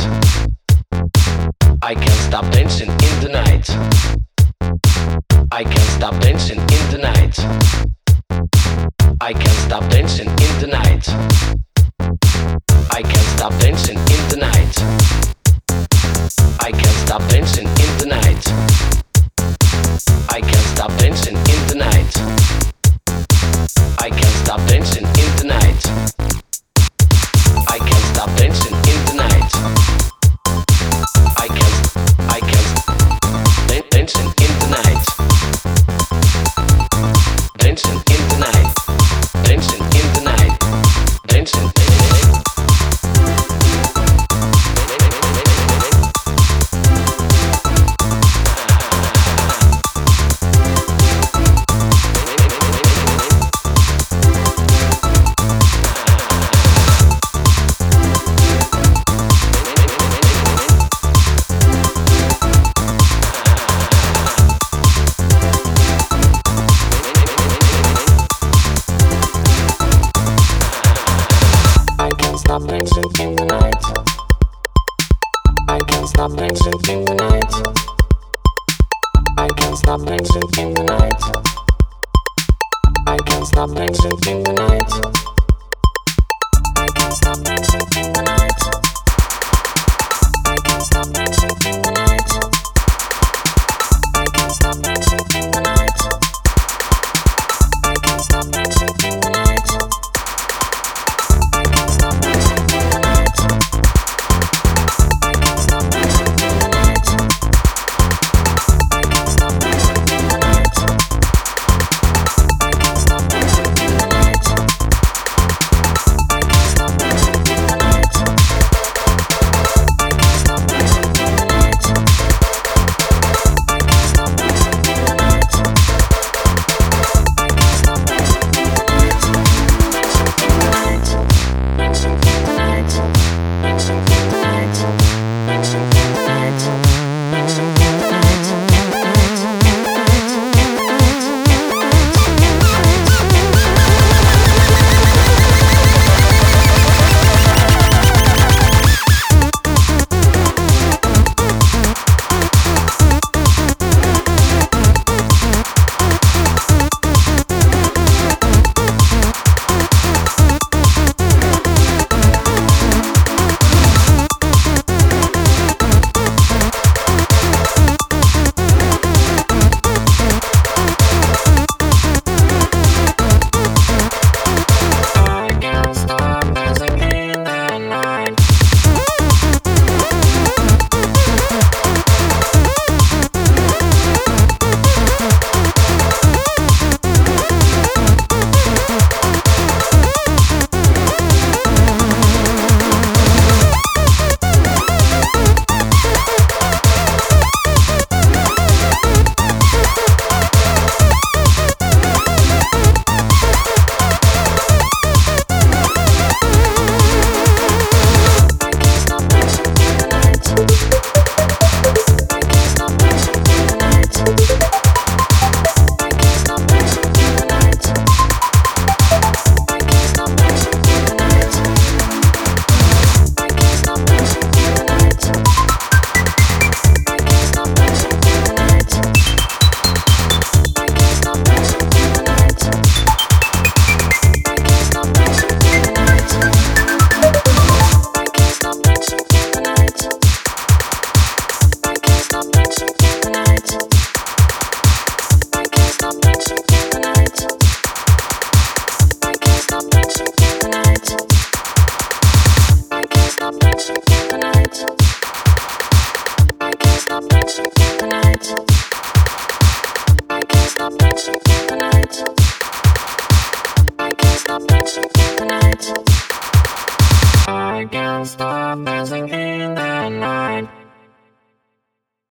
night. I can't stop dancing in the night. I can't stop dancing in the night. I can't stop dancing in the night. The night. I can't stop dancing in the night. I can't stop dancing in the night. I can't stop dancing in the night. I can't stop dancing in the night. I can't stop